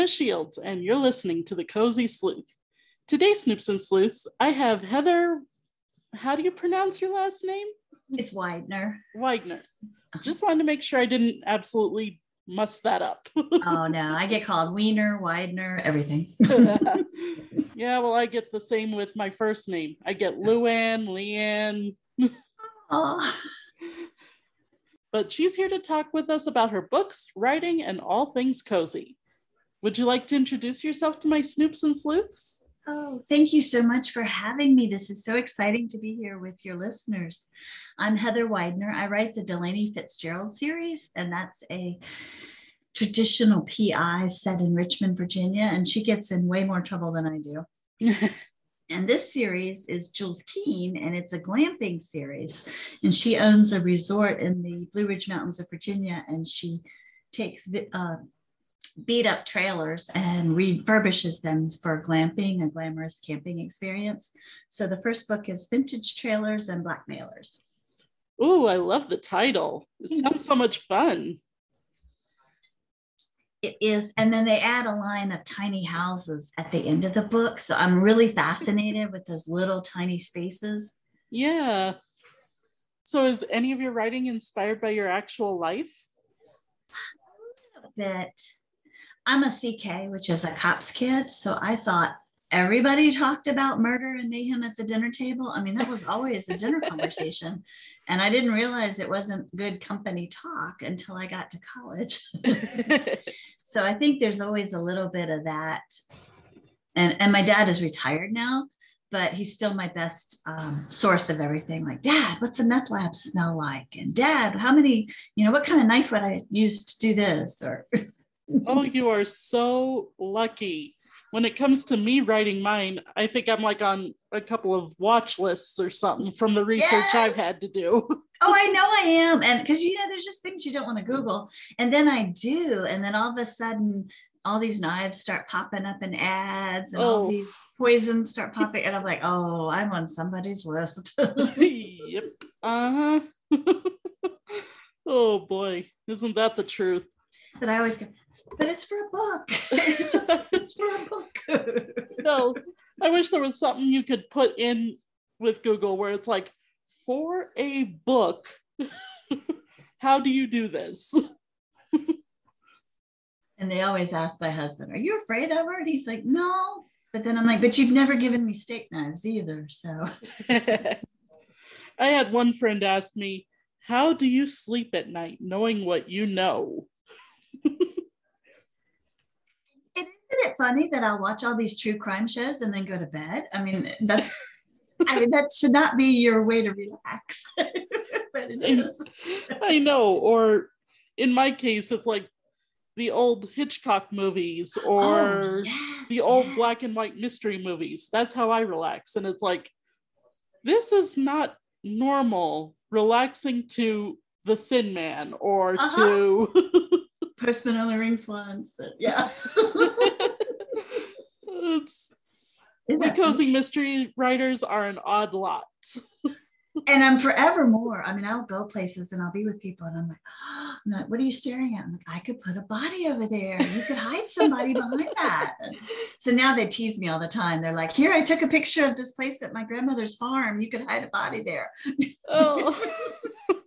Anna Shields, and you're listening to The Cozy Sleuth. Today, Snoops and Sleuths, I have Heather. How do you pronounce your last name? It's Weidner. Weidner. Uh-huh. Just wanted to make sure I didn't absolutely muss that up. oh, no. I get called Wiener, Widener, everything. yeah, well, I get the same with my first name. I get Luann, Leanne. Oh. But she's here to talk with us about her books, writing, and all things cozy. Would you like to introduce yourself to my Snoops and Sleuths? Oh, thank you so much for having me. This is so exciting to be here with your listeners. I'm Heather Weidner. I write the Delaney Fitzgerald series, and that's a traditional PI set in Richmond, Virginia, and she gets in way more trouble than I do. and this series is Jules Keene, and it's a glamping series. And she owns a resort in the Blue Ridge Mountains of Virginia, and she takes uh, beat up trailers and refurbishes them for glamping, a glamorous camping experience. So the first book is Vintage Trailers and Blackmailers. Oh, I love the title. It sounds so much fun. It is. And then they add a line of tiny houses at the end of the book. So I'm really fascinated with those little tiny spaces. Yeah. So is any of your writing inspired by your actual life? A little bit. I'm a CK, which is a cop's kid. So I thought everybody talked about murder and mayhem at the dinner table. I mean, that was always a dinner conversation. And I didn't realize it wasn't good company talk until I got to college. so I think there's always a little bit of that. And, and my dad is retired now, but he's still my best um, source of everything. Like, Dad, what's a meth lab smell like? And Dad, how many, you know, what kind of knife would I use to do this? Or oh, you are so lucky. When it comes to me writing mine, I think I'm like on a couple of watch lists or something from the research yes. I've had to do. Oh, I know I am. And because, you know, there's just things you don't want to Google. And then I do. And then all of a sudden, all these knives start popping up in ads and oh. all these poisons start popping. And I'm like, oh, I'm on somebody's list. yep. Uh huh. oh, boy. Isn't that the truth? But I always go, but it's for a book. it's, it's for a book. no, I wish there was something you could put in with Google where it's like, for a book, how do you do this? and they always ask my husband, Are you afraid of her? And he's like, No. But then I'm like, But you've never given me steak knives either. So I had one friend ask me, How do you sleep at night knowing what you know? Isn't it funny that I'll watch all these true crime shows and then go to bed? I mean, that's I mean, that should not be your way to relax. but it is. I know. Or in my case, it's like the old Hitchcock movies or oh, yes, the old yes. black and white mystery movies. That's how I relax. And it's like, this is not normal relaxing to the thin man or uh-huh. to postman only rings once yeah it's cozy mystery writers are an odd lot. and I'm forever more. I mean, I'll go places and I'll be with people and I'm like, oh, I'm like, what are you staring at? I'm like, I could put a body over there. You could hide somebody behind that. So now they tease me all the time. They're like, here, I took a picture of this place at my grandmother's farm. You could hide a body there. oh,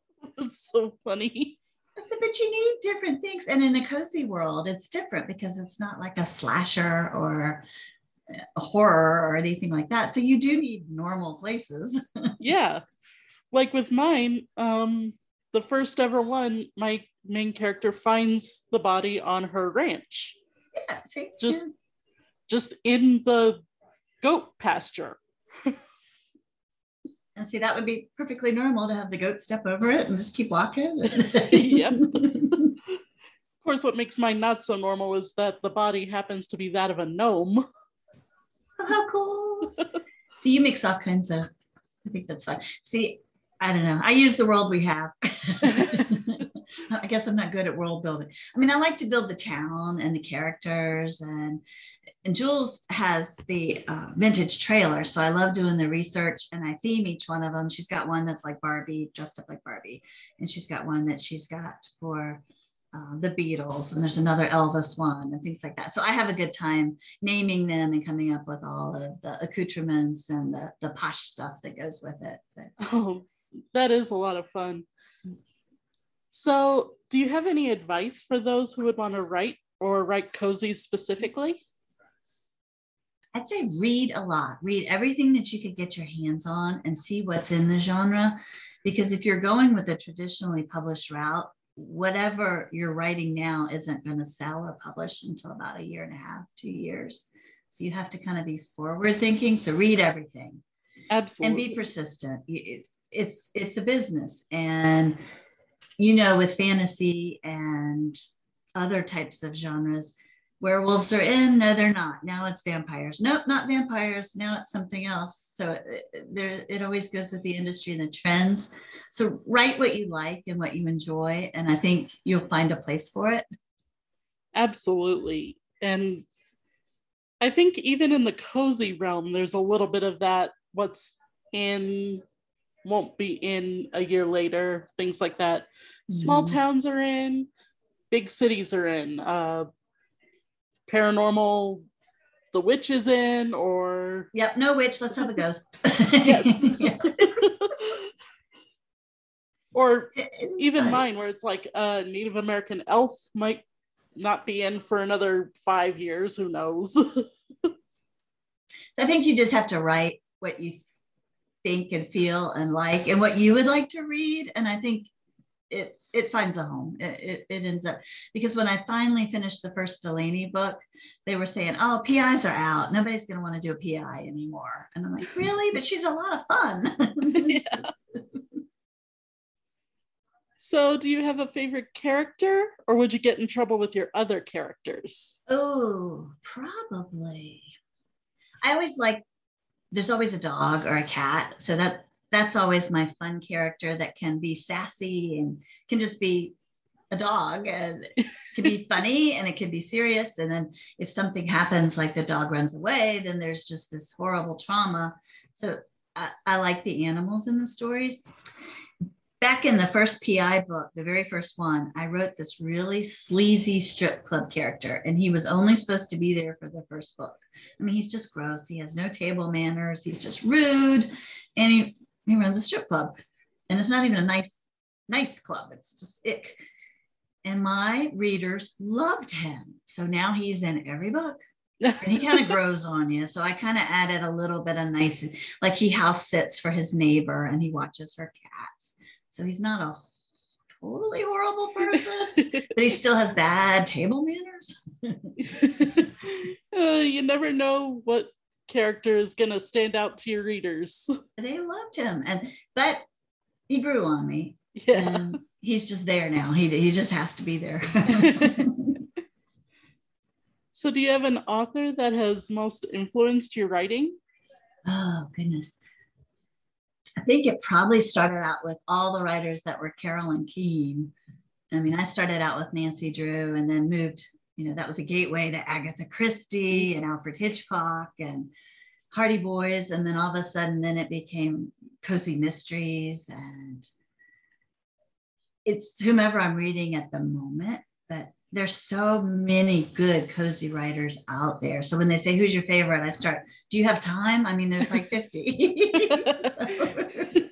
that's so funny. I said, but you need different things. And in a cozy world, it's different because it's not like a slasher or a horror or anything like that. So you do need normal places. yeah. Like with mine, um, the first ever one, my main character finds the body on her ranch. Yeah, see? just yeah. just in the goat pasture. And see, that would be perfectly normal to have the goat step over it and just keep walking. yep. of course, what makes mine not so normal is that the body happens to be that of a gnome. How cool. See, you mix all kinds of, I think that's fun. See, I don't know. I use the world we have. I guess I'm not good at world building. I mean, I like to build the town and the characters, and and Jules has the uh, vintage trailer, so I love doing the research and I theme each one of them. She's got one that's like Barbie, dressed up like Barbie, and she's got one that she's got for uh, the Beatles, and there's another Elvis one, and things like that. So I have a good time naming them and coming up with all of the accoutrements and the, the posh stuff that goes with it. But, oh, that is a lot of fun. So, do you have any advice for those who would want to write or write cozy specifically? I'd say read a lot. Read everything that you could get your hands on and see what's in the genre. Because if you're going with a traditionally published route, whatever you're writing now isn't going to sell or publish until about a year and a half, two years. So you have to kind of be forward thinking. So read everything. Absolutely. And be persistent. It's it's a business, and you know, with fantasy and other types of genres, werewolves are in no they're not. Now it's vampires. Nope not vampires. Now it's something else. So it, there it always goes with the industry and the trends. So write what you like and what you enjoy and i think you'll find a place for it. Absolutely. And i think even in the cozy realm there's a little bit of that what's in won't be in a year later things like that. Small mm-hmm. towns are in big cities are in. Uh, paranormal the witch is in or yep no witch let's have a ghost. Yes. Or even mine where it's like a native american elf might not be in for another five years who knows? So i think you just have to write what you think and feel and like and what you would like to read and i think it it finds a home. It, it, it, ends up because when I finally finished the first Delaney book, they were saying, "Oh, PIs are out. Nobody's going to want to do a PI anymore." And I'm like, "Really? But she's a lot of fun." so, do you have a favorite character, or would you get in trouble with your other characters? Oh, probably. I always like. There's always a dog or a cat, so that that's always my fun character that can be sassy and can just be a dog and it can be funny and it can be serious. And then if something happens like the dog runs away then there's just this horrible trauma. So I, I like the animals in the stories back in the first pi book the very first one i wrote this really sleazy strip club character and he was only supposed to be there for the first book i mean he's just gross he has no table manners he's just rude and he he runs a strip club, and it's not even a nice, nice club. It's just ick. And my readers loved him. So now he's in every book. and he kind of grows on you. So I kind of added a little bit of nice, like he house sits for his neighbor and he watches her cats. So he's not a totally horrible person, but he still has bad table manners. uh, you never know what character is going to stand out to your readers. They loved him, and but he grew on me. Yeah, he's just there now. He he just has to be there. so, do you have an author that has most influenced your writing? Oh goodness. I think it probably started out with all the writers that were Carolyn Keene. I mean, I started out with Nancy Drew and then moved you know, that was a gateway to Agatha Christie and Alfred Hitchcock and Hardy Boys. And then all of a sudden, then it became Cozy Mysteries. And it's whomever I'm reading at the moment, but there's so many good cozy writers out there. So when they say, Who's your favorite? I start, Do you have time? I mean, there's like 50.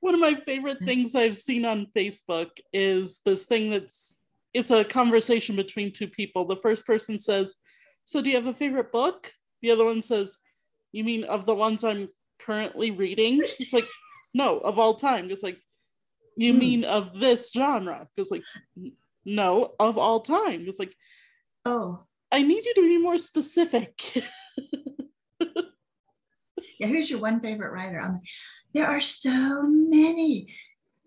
One of my favorite things I've seen on Facebook is this thing that's it's a conversation between two people. The first person says, So do you have a favorite book? The other one says, You mean of the ones I'm currently reading? It's like, No, of all time. Just like, You hmm. mean of this genre? Because, like, no, of all time. It's like, Oh, I need you to be more specific. yeah, who's your one favorite writer? I'm like, there are so many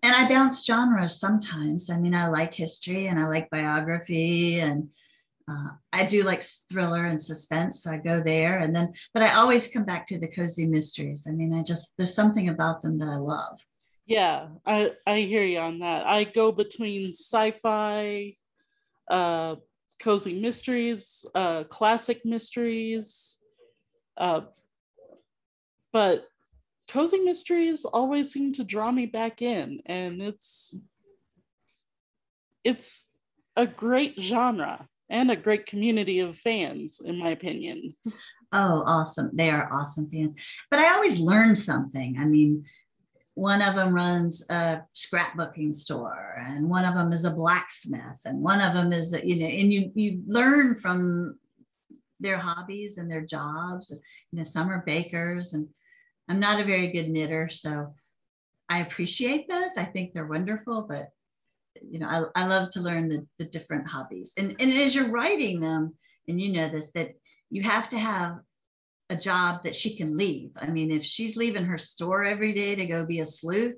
and I bounce genres sometimes. I mean, I like history and I like biography and uh, I do like thriller and suspense, so I go there. And then, but I always come back to the cozy mysteries. I mean, I just there's something about them that I love. Yeah, I I hear you on that. I go between sci-fi, uh, cozy mysteries, uh, classic mysteries, uh, but cozy mysteries always seem to draw me back in and it's it's a great genre and a great community of fans, in my opinion. Oh, awesome. They are awesome fans. But I always learn something. I mean, one of them runs a scrapbooking store and one of them is a blacksmith and one of them is you know and you you learn from their hobbies and their jobs you know some are bakers and i'm not a very good knitter so i appreciate those. I think they're wonderful but you know i, I love to learn the, the different hobbies. And, and as you're writing them and you know this that you have to have a job that she can leave. I mean, if she's leaving her store every day to go be a sleuth,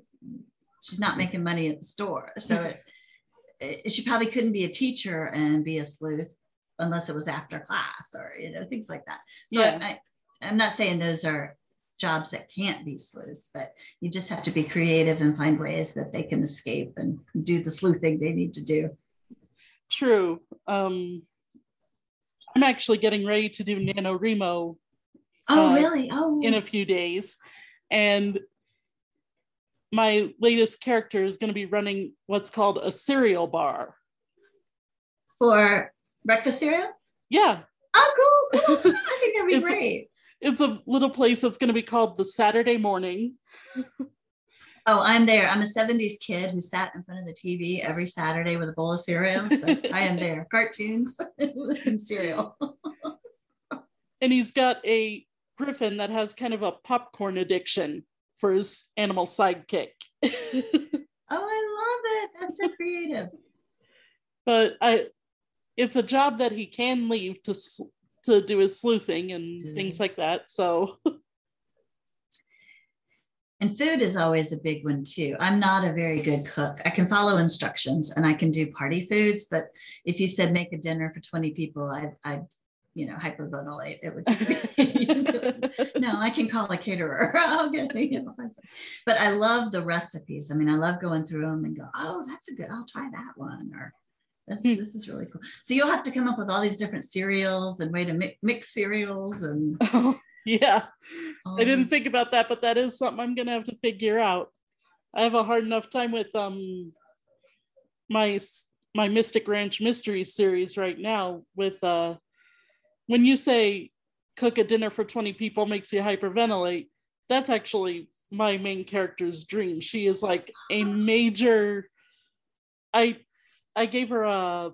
she's not making money at the store. So it, it, she probably couldn't be a teacher and be a sleuth unless it was after class or you know things like that. So yeah. I, I'm not saying those are jobs that can't be sleuths, but you just have to be creative and find ways that they can escape and do the sleuthing they need to do. True. Um, I'm actually getting ready to do NaNoWriMo Oh, uh, really? Oh, in a few days, and my latest character is going to be running what's called a cereal bar for breakfast cereal. Yeah. Oh, cool! cool. I think that'd be it's great. A, it's a little place that's going to be called the Saturday Morning. Oh, I'm there. I'm a 70s kid who sat in front of the TV every Saturday with a bowl of cereal. So I am there. Cartoons and cereal. and he's got a Griffin that has kind of a popcorn addiction for his animal sidekick. oh, I love it. That's so creative. but I, it's a job that he can leave to to do his sleuthing and mm. things like that. So. And food is always a big one too. I'm not a very good cook. I can follow instructions and I can do party foods, but if you said make a dinner for 20 people, I'd, I'd you know, hyperventilate. It would be, no, I can call a caterer. I'll get, you know, but I love the recipes. I mean, I love going through them and go, oh, that's a good, I'll try that one. Or hmm. this is really cool. So you'll have to come up with all these different cereals and way to mix, mix cereals and. Oh, yeah. I didn't think about that, but that is something I'm going to have to figure out. I have a hard enough time with um my my Mystic Ranch Mystery series right now with uh when you say cook a dinner for 20 people makes you hyperventilate, that's actually my main character's dream. She is like a major I I gave her a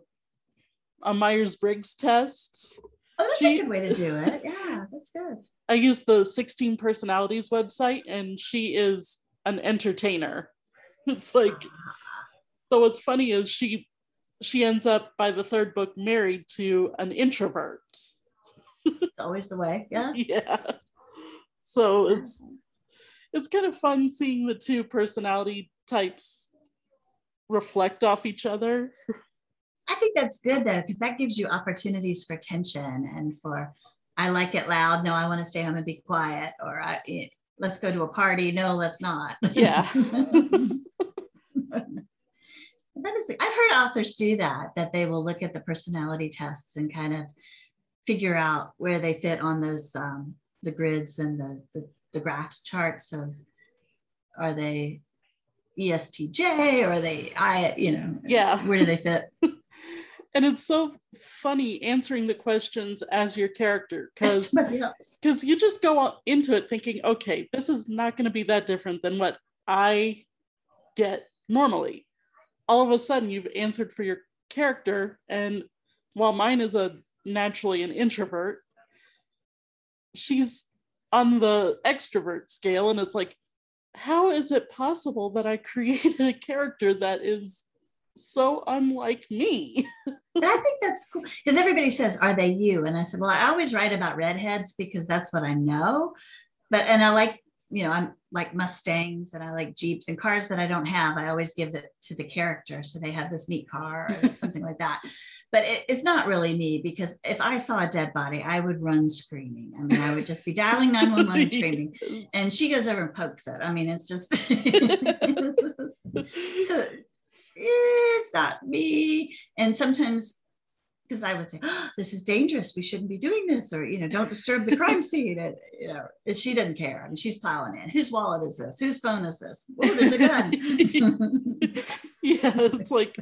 a Myers-Briggs test. Oh, that's she, a good way to do it. Yeah, that's good. I used the 16 personalities website and she is an entertainer. It's like so what's funny is she she ends up by the third book married to an introvert it's always the way. Yeah. Yeah. So it's it's kind of fun seeing the two personality types reflect off each other. I think that's good though, because that gives you opportunities for tension and for I like it loud. No, I want to stay home and be quiet. Or I, it, let's go to a party. No, let's not. Yeah. that is, I've heard authors do that, that they will look at the personality tests and kind of figure out where they fit on those um, the grids and the, the, the graphs charts of are they ESTJ or are they I you know yeah. where do they fit? And it's so funny answering the questions as your character because because you just go into it thinking okay this is not going to be that different than what I get normally. All of a sudden you've answered for your character and while mine is a naturally an introvert. She's on the extrovert scale, and it's like, how is it possible that I created a character that is so unlike me? and I think that's cool because everybody says, Are they you? And I said, Well, I always write about redheads because that's what I know. But, and I like you know, I'm like Mustangs and I like Jeeps and cars that I don't have. I always give it to the character. So they have this neat car or something like that. But it, it's not really me because if I saw a dead body, I would run screaming. I mean, I would just be dialing 911 and screaming. And she goes over and pokes it. I mean, it's just, so it's not me. And sometimes because I would say, oh, "This is dangerous. We shouldn't be doing this," or you know, "Don't disturb the crime scene." And, you know, she doesn't care. I mean, she's plowing in. Whose wallet is this? Whose phone is this? Oh, there's a gun. yeah, it's like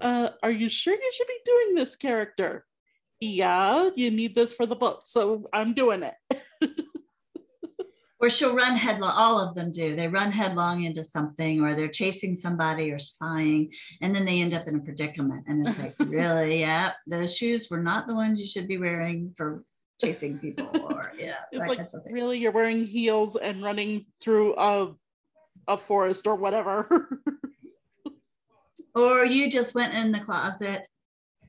uh, are you sure you should be doing this character? Yeah, you need this for the book. So I'm doing it. or she'll run headlong all of them do. They run headlong into something or they're chasing somebody or spying and then they end up in a predicament. And it's like really? Yeah those shoes were not the ones you should be wearing for chasing people or yeah it's like really you're wearing heels and running through a a forest or whatever. Or you just went in the closet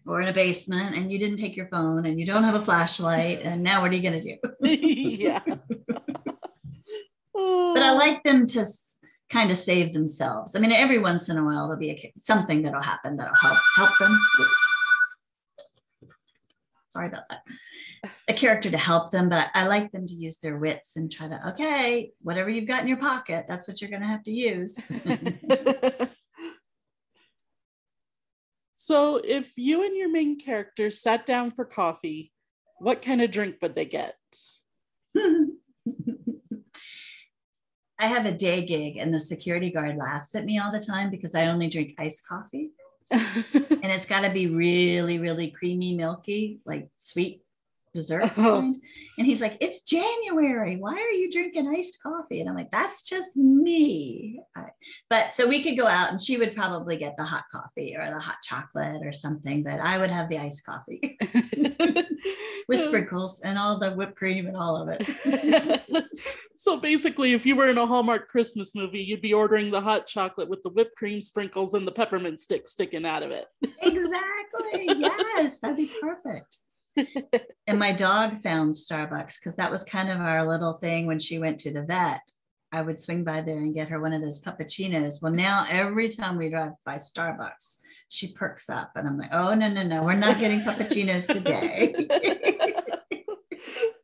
or in a basement and you didn't take your phone and you don't have a flashlight and now what are you going to do? Yeah but I like them to kind of save themselves. I mean, every once in a while there'll be a, something that'll happen that'll help help them. Oops. Sorry about that. A character to help them, but I, I like them to use their wits and try to okay, whatever you've got in your pocket, that's what you're going to have to use. so, if you and your main character sat down for coffee, what kind of drink would they get? I have a day gig and the security guard laughs at me all the time because I only drink iced coffee. and it's got to be really, really creamy, milky, like sweet dessert oh. kind. And he's like, It's January. Why are you drinking iced coffee? And I'm like, That's just me. But so we could go out and she would probably get the hot coffee or the hot chocolate or something, but I would have the iced coffee with sprinkles and all the whipped cream and all of it. so basically, if you were in a Hallmark Christmas movie, you'd be ordering the hot chocolate with the whipped cream sprinkles and the peppermint stick sticking out of it. exactly. Yes, that'd be perfect and my dog found Starbucks because that was kind of our little thing when she went to the vet. I would swing by there and get her one of those puppuccinos. Well, now every time we drive by Starbucks, she perks up, and I'm like, "Oh no, no, no, we're not getting puppuccinos today."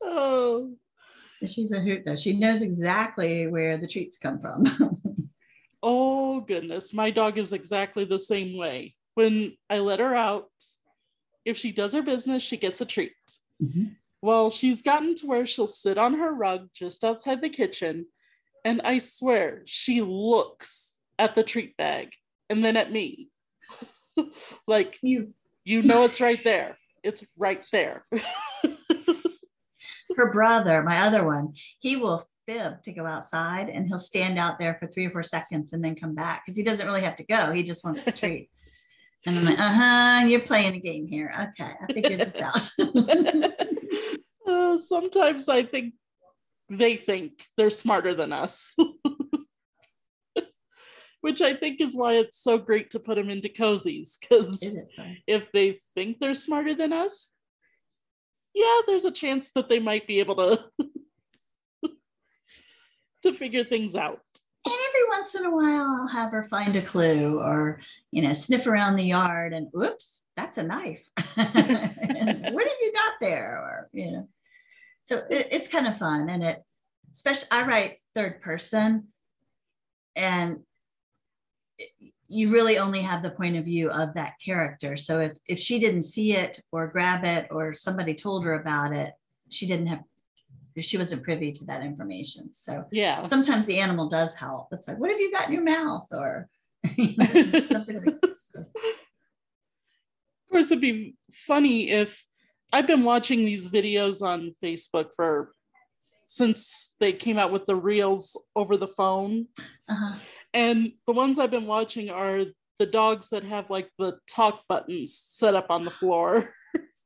oh, she's a hoot though. She knows exactly where the treats come from. oh goodness, my dog is exactly the same way. When I let her out, if she does her business, she gets a treat. Mm-hmm. Well, she's gotten to where she'll sit on her rug just outside the kitchen, and I swear she looks at the treat bag and then at me. like you you know it's right there. It's right there. her brother, my other one, he will fib to go outside and he'll stand out there for three or four seconds and then come back because he doesn't really have to go. He just wants the treat. And I'm like, uh huh, you're playing a game here. Okay, I figured this out. uh, sometimes I think they think they're smarter than us. Which I think is why it's so great to put them into cozies. Because if they think they're smarter than us, yeah, there's a chance that they might be able to to figure things out every once in a while I'll have her find a clue or you know sniff around the yard and oops, that's a knife. What have you got there? Or you know. So it, it's kind of fun and it especially I write third person and it, you really only have the point of view of that character. So if if she didn't see it or grab it or somebody told her about it she didn't have she wasn't privy to that information. So yeah, sometimes the animal does help. It's like, what have you got in your mouth? Or something like Of course, it'd be funny if I've been watching these videos on Facebook for since they came out with the reels over the phone. Uh-huh. And the ones I've been watching are the dogs that have like the talk buttons set up on the floor.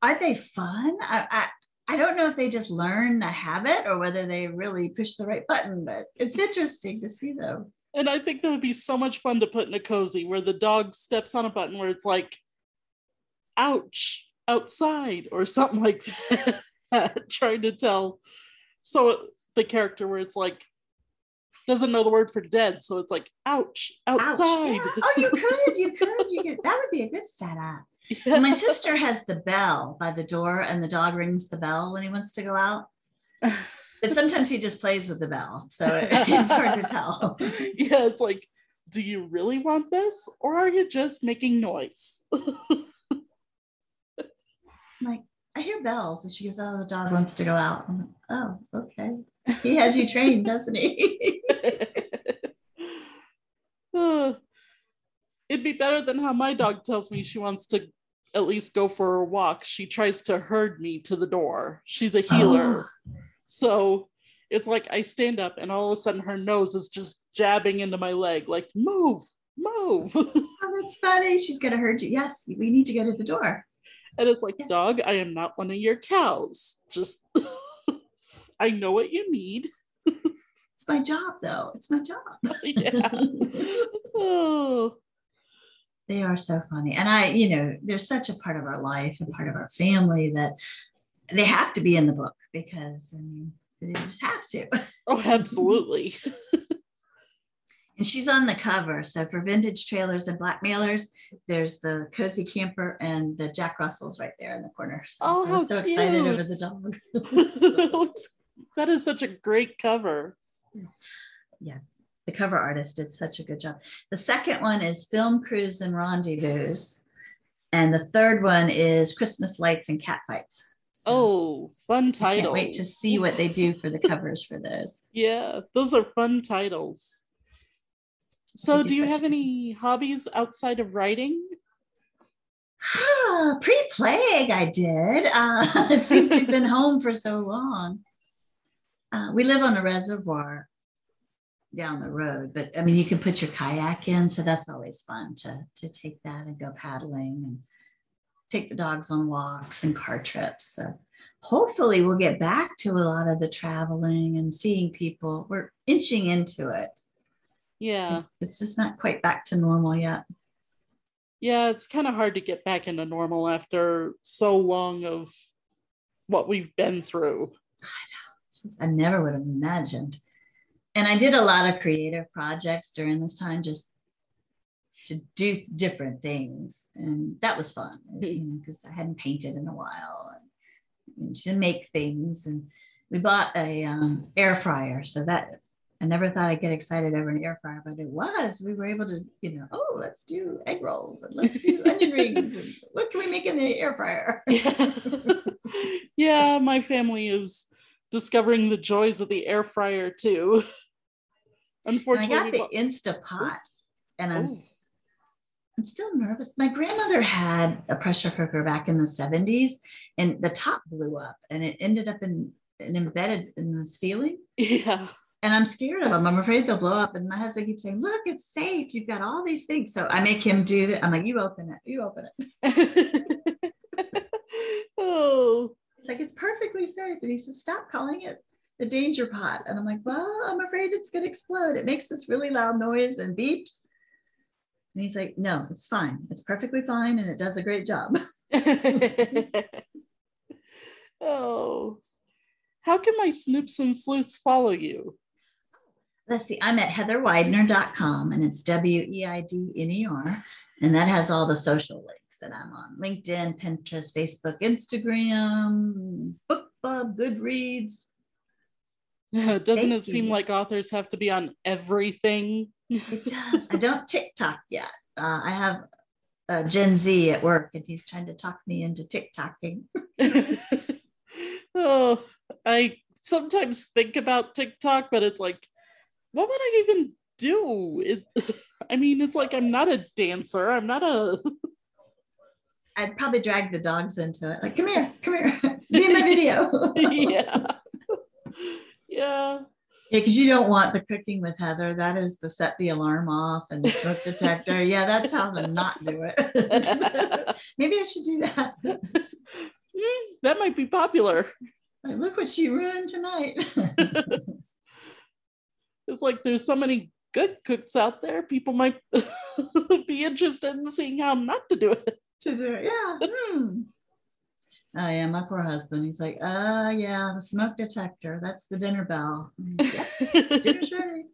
Are they fun? I, I, don't know if they just learn a habit or whether they really push the right button, but it's interesting to see them. And I think that would be so much fun to put in a cozy where the dog steps on a button where it's like, ouch, outside, or something like that, trying to tell. So the character where it's like, doesn't know the word for dead, so it's like, ouch, outside. Ouch. Yeah. Oh, you could, you could, you could. That would be a good setup. Yeah. my sister has the bell by the door, and the dog rings the bell when he wants to go out. But sometimes he just plays with the bell, so it's hard to tell. Yeah, it's like, do you really want this, or are you just making noise? like, I hear bells, and she goes, "Oh, the dog wants to go out." Like, oh, okay. He has you trained, doesn't he? it'd be better than how my dog tells me she wants to at least go for a walk. She tries to herd me to the door. She's a heeler. Oh. So it's like I stand up and all of a sudden her nose is just jabbing into my leg, like, move, move. Oh, that's funny. She's going to herd you. Yes, we need to go to the door. And it's like, dog, I am not one of your cows. Just, I know what you need. it's my job, though. It's my job. yeah. oh. They are so funny. And I, you know, they're such a part of our life and part of our family that they have to be in the book because, I mean, they just have to. Oh, absolutely. and she's on the cover. So for vintage trailers and blackmailers, there's the cozy camper and the Jack Russells right there in the corner. So oh, I'm so cute. excited over the dog. that is such a great cover. Yeah, the cover artist did such a good job. The second one is Film Crews and Rendezvous. And the third one is Christmas Lights and Catfights. So oh, fun titles. I can't wait to see what they do for the covers for those. Yeah, those are fun titles. So, do, do you have any hobbies outside of writing? Pre plague, I did. Uh, since we've been home for so long. Uh, we live on a reservoir down the road. But I mean, you can put your kayak in, so that's always fun to to take that and go paddling and take the dogs on walks and car trips. So hopefully, we'll get back to a lot of the traveling and seeing people. We're inching into it. Yeah, it's just not quite back to normal yet. Yeah, it's kind of hard to get back into normal after so long of what we've been through. I never would have imagined and I did a lot of creative projects during this time just to do different things. And that was fun because you know, I hadn't painted in a while and, and to make things. And we bought a um, air fryer. So that I never thought I'd get excited over an air fryer, but it was. We were able to, you know, oh, let's do egg rolls and let's do onion rings. And what can we make in the air fryer? yeah. yeah, my family is discovering the joys of the air fryer too. Unfortunately, and I got the Instapot, Oops. and I'm oh. I'm still nervous. My grandmother had a pressure cooker back in the 70s, and the top blew up, and it ended up in, in embedded in the ceiling. Yeah. And I'm scared of them. I'm afraid they'll blow up. And my husband keeps saying, "Look, it's safe. You've got all these things." So I make him do that. I'm like, "You open it. You open it." oh. It's like it's perfectly safe. And he says, "Stop calling it the danger pot. And I'm like, well, I'm afraid it's going to explode. It makes this really loud noise and beeps. And he's like, no, it's fine. It's perfectly fine. And it does a great job. oh, how can my snoops and sleuths follow you? Let's see, I'm at heatherweidner.com and it's W E I D N E R. And that has all the social links that I'm on LinkedIn, Pinterest, Facebook, Instagram, BookBub, Goodreads, Doesn't Thank it seem you. like authors have to be on everything? It does. I don't TikTok yet. Uh, I have a Gen Z at work, and he's trying to talk me into TikToking. oh, I sometimes think about TikTok, but it's like, what would I even do? It, I mean, it's like I'm not a dancer. I'm not a. I'd probably drag the dogs into it. Like, come here, come here, be in my video. yeah. Yeah. Yeah, because you don't want the cooking with Heather. That is the set the alarm off and the smoke detector. Yeah, that's how to not do it. Maybe I should do that. That might be popular. Like, look what she ruined tonight. it's like there's so many good cooks out there. People might be interested in seeing how not to do it. To do it, yeah. Hmm. Oh yeah, my poor husband. He's like, uh yeah, the smoke detector. That's the dinner bell. Yeah, dinner's ready.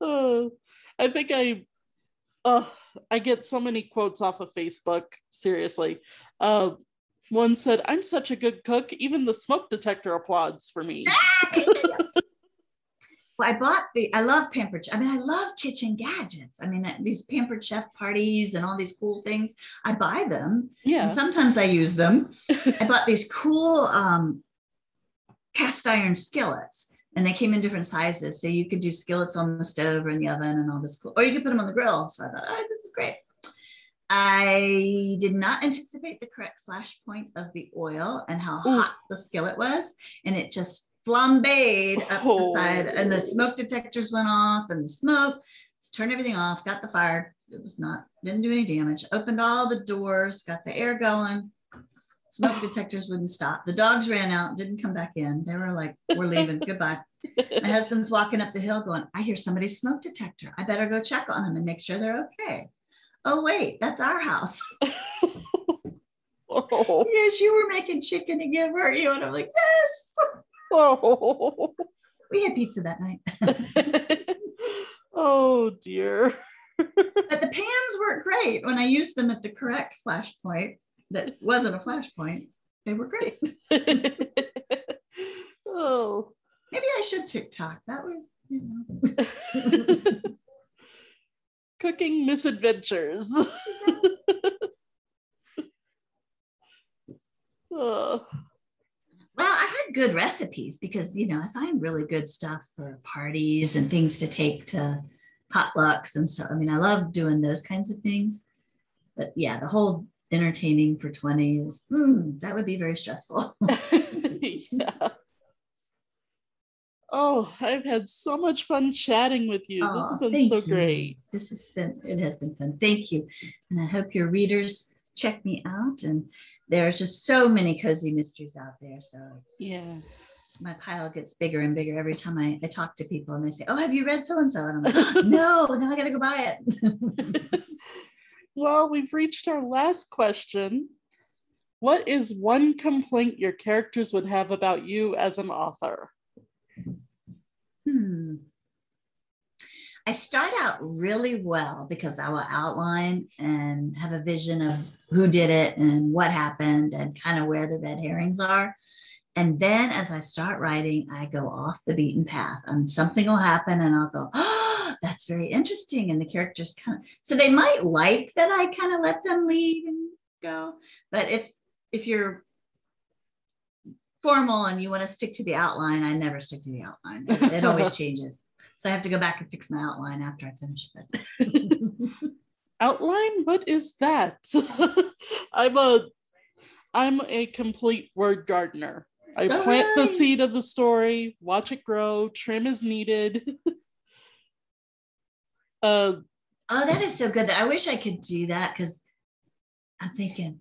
Oh, I think I uh I get so many quotes off of Facebook. Seriously. Uh one said, I'm such a good cook, even the smoke detector applauds for me. Well, I bought the, I love pampered, I mean, I love kitchen gadgets. I mean, these pampered chef parties and all these cool things, I buy them. Yeah. And sometimes I use them. I bought these cool um, cast iron skillets. and they came in different sizes. So you could do skillets on the stove or in the oven and all this cool, or you could put them on the grill. So I thought, oh, this is great. I did not anticipate the correct flash point of the oil and how Ooh. hot the skillet was. And it just flambéed up oh. the side and the oh. smoke detectors went off and the smoke, turned everything off, got the fire. It was not, didn't do any damage. Opened all the doors, got the air going. Smoke detectors wouldn't stop. The dogs ran out, didn't come back in. They were like, we're leaving, goodbye. My husband's walking up the hill going, I hear somebody's smoke detector. I better go check on them and make sure they're okay oh wait that's our house oh. yes you were making chicken again weren't you and i'm like yes oh. we had pizza that night. Oh dear. But the pans worked great. When i used them at the correct flash point that wasn't a flash point they were great. Oh. Maybe i should tiktok. That would you know. Cooking misadventures. oh. Well, I had good recipes because, you know, I find really good stuff for parties and things to take to potlucks and stuff. I mean, I love doing those kinds of things. But yeah, the whole entertaining for 20 is, mm, that would be very stressful. yeah. Oh, I've had so much fun chatting with you. Oh, this has been so you. great. This has been it has been fun. Thank you. And I hope your readers check me out. And there's just so many cozy mysteries out there. So yeah. My pile gets bigger and bigger every time I, I talk to people and they say, Oh, have you read so and so? And I'm like, No, now I gotta go buy it. well, we've reached our last question. What is one complaint your characters would have about you as an author? hmm. I start out really well because I will outline and have a vision of who did it and what happened and kind of where the red herrings are. And then as I start writing, I go off the beaten path and something will happen and I'll go, oh, that's very interesting. And the characters kind of, so they might like that I kind of let them lead and go. But if, if you're formal and you want to stick to the outline, I never stick to the outline. It, it always changes. So I have to go back and fix my outline after I finish it. outline? What is that? I'm a I'm a complete word gardener. I All plant right. the seed of the story, watch it grow, trim as needed. uh, oh, that is so good. I wish I could do that because I'm thinking,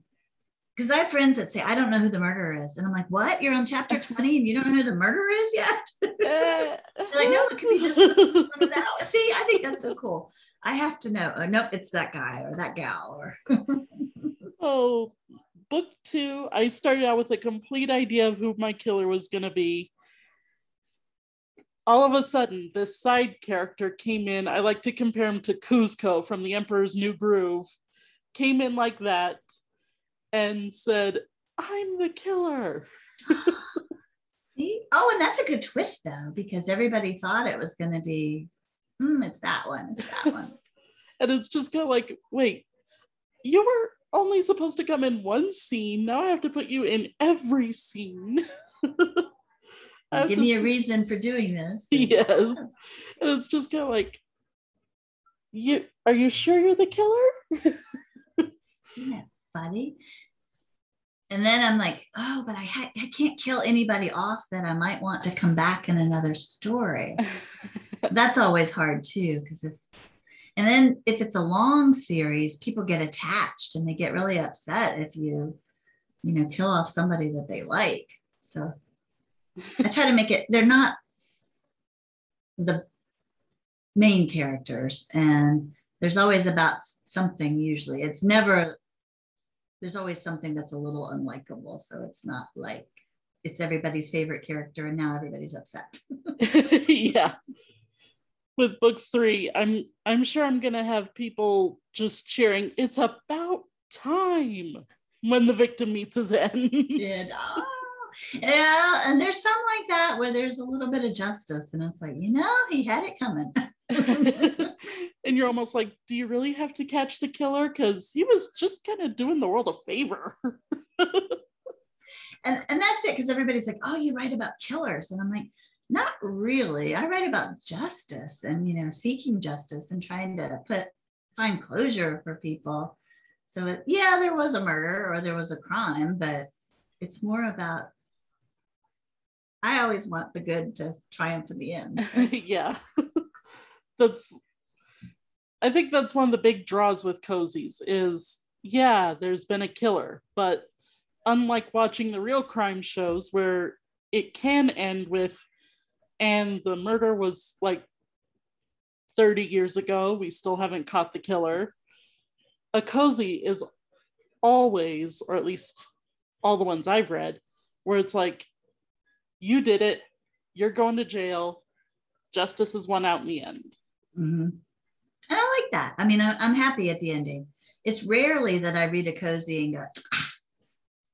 because I have friends that say, I don't know who the murderer is. And I'm like, what? You're on chapter 20 and you don't know who the murderer is yet? like, no, it could be this one, this one. See, I think that's so cool. I have to know. Uh, nope, it's that guy or that gal or. oh, book two, I started out with a complete idea of who my killer was going to be. All of a sudden, this side character came in. I like to compare him to Kuzco from The Emperor's New Groove. Came in like that and said, I'm the killer. See? Oh, and that's a good twist though, because everybody thought it was going to be, hmm, it's that one, it's that one. and it's just kind of like, wait, you were only supposed to come in one scene. Now I have to put you in every scene. Give me a reason for doing this. Yes. And it's just kind of like, you are you sure you're the killer? Funny. And then I'm like, oh, but I, ha- I can't kill anybody off that I might want to come back in another story. That's always hard too, because if, and then if it's a long series, people get attached and they get really upset if you, you know, kill off somebody that they like. So I try to make it, they're not the main characters and there's always about something usually. It's never there's always something that's a little unlikable. So it's not like it's everybody's favorite character and now everybody's upset. yeah. With book three, I'm I'm sure I'm gonna have people just cheering, it's about time when the victim meets his end. yeah, oh, yeah, and there's some like that where there's a little bit of justice, and it's like, you know, he had it coming. and you're almost like, do you really have to catch the killer? Because he was just kind of doing the world a favor. and, and that's it, because everybody's like, oh, you write about killers. And I'm like, Not really. I write about justice and you know seeking justice and trying to put find closure for people. So it, yeah, there was a murder or there was a crime, but it's more about I always want the good to triumph in the end. yeah. That's I think that's one of the big draws with cozies is yeah, there's been a killer, but unlike watching the real crime shows where it can end with and the murder was like 30 years ago, we still haven't caught the killer. A cozy is always, or at least all the ones I've read, where it's like, you did it, you're going to jail, justice is won out in the end. Mm-hmm. And I like that. I mean, I, am happy at the ending. It's rarely that I read a cozy and go,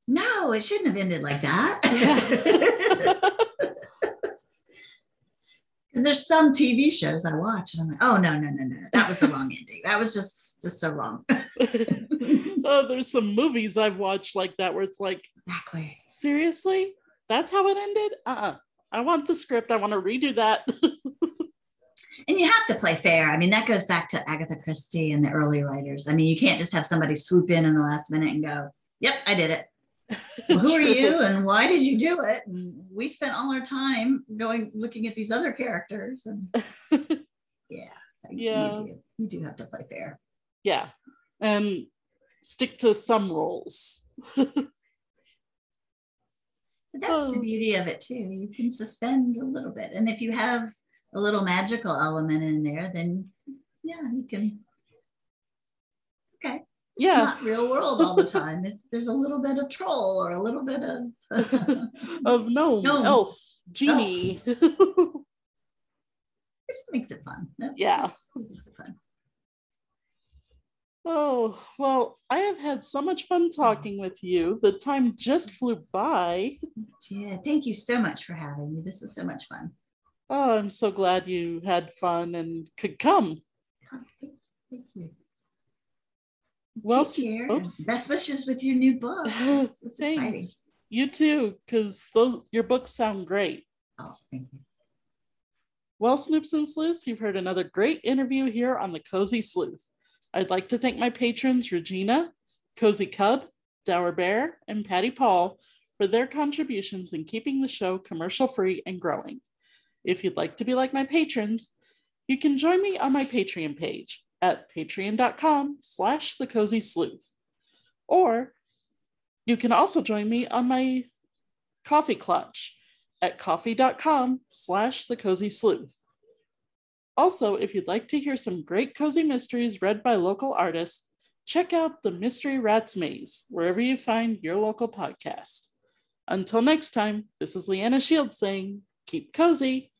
no, it shouldn't have ended like that. Because there's some TV shows I watch and I'm like, oh no, no, no, no, that was the wrong ending. That was just just so wrong. oh, there's some movies I've watched like that where it's like, exactly. Seriously, that's how it ended. Uh, uh-uh. I want the script. I want to redo that. And you have to play fair. I mean, that goes back to Agatha Christie and the early writers. I mean, you can't just have somebody swoop in in the last minute and go, "Yep, I did it." well, who are you and why did you do it? And we spent all our time going looking at these other characters and yeah, yeah, you do, you do have to play fair. Yeah, and stick to some roles. But that's oh. the beauty of it too. You can suspend a little bit, and if you have a little magical element in there, then yeah, you can. Okay. Yeah. It's not real world all the time. It, there's a little bit of troll or a little bit of of gnome, gnome. elf, genie. Elf. Just makes it fun. yeah. Makes, makes it fun. Oh, well, I have had so much fun talking with you. The time just flew by. Yeah, thank you so much for having me. This was so much fun. Oh, I'm so glad you had fun and could come. Thank you. Well, Take oops. best wishes with your new book. It's Thanks. Exciting. You too, because those your books sound great. Oh, thank you. Well, Snoops and Sleuths, you've heard another great interview here on the Cozy Sleuth. I'd like to thank my patrons Regina, Cozy Cub, Dower Bear, and Patty Paul for their contributions in keeping the show commercial free and growing. If you'd like to be like my patrons, you can join me on my Patreon page at patreon.com slash the cozy sleuth. Or you can also join me on my coffee clutch at ko-fi.com slash the cozy sleuth. Also, if you'd like to hear some great cozy mysteries read by local artists, check out the Mystery Rats Maze wherever you find your local podcast. Until next time, this is Leanna Shields saying, keep cozy.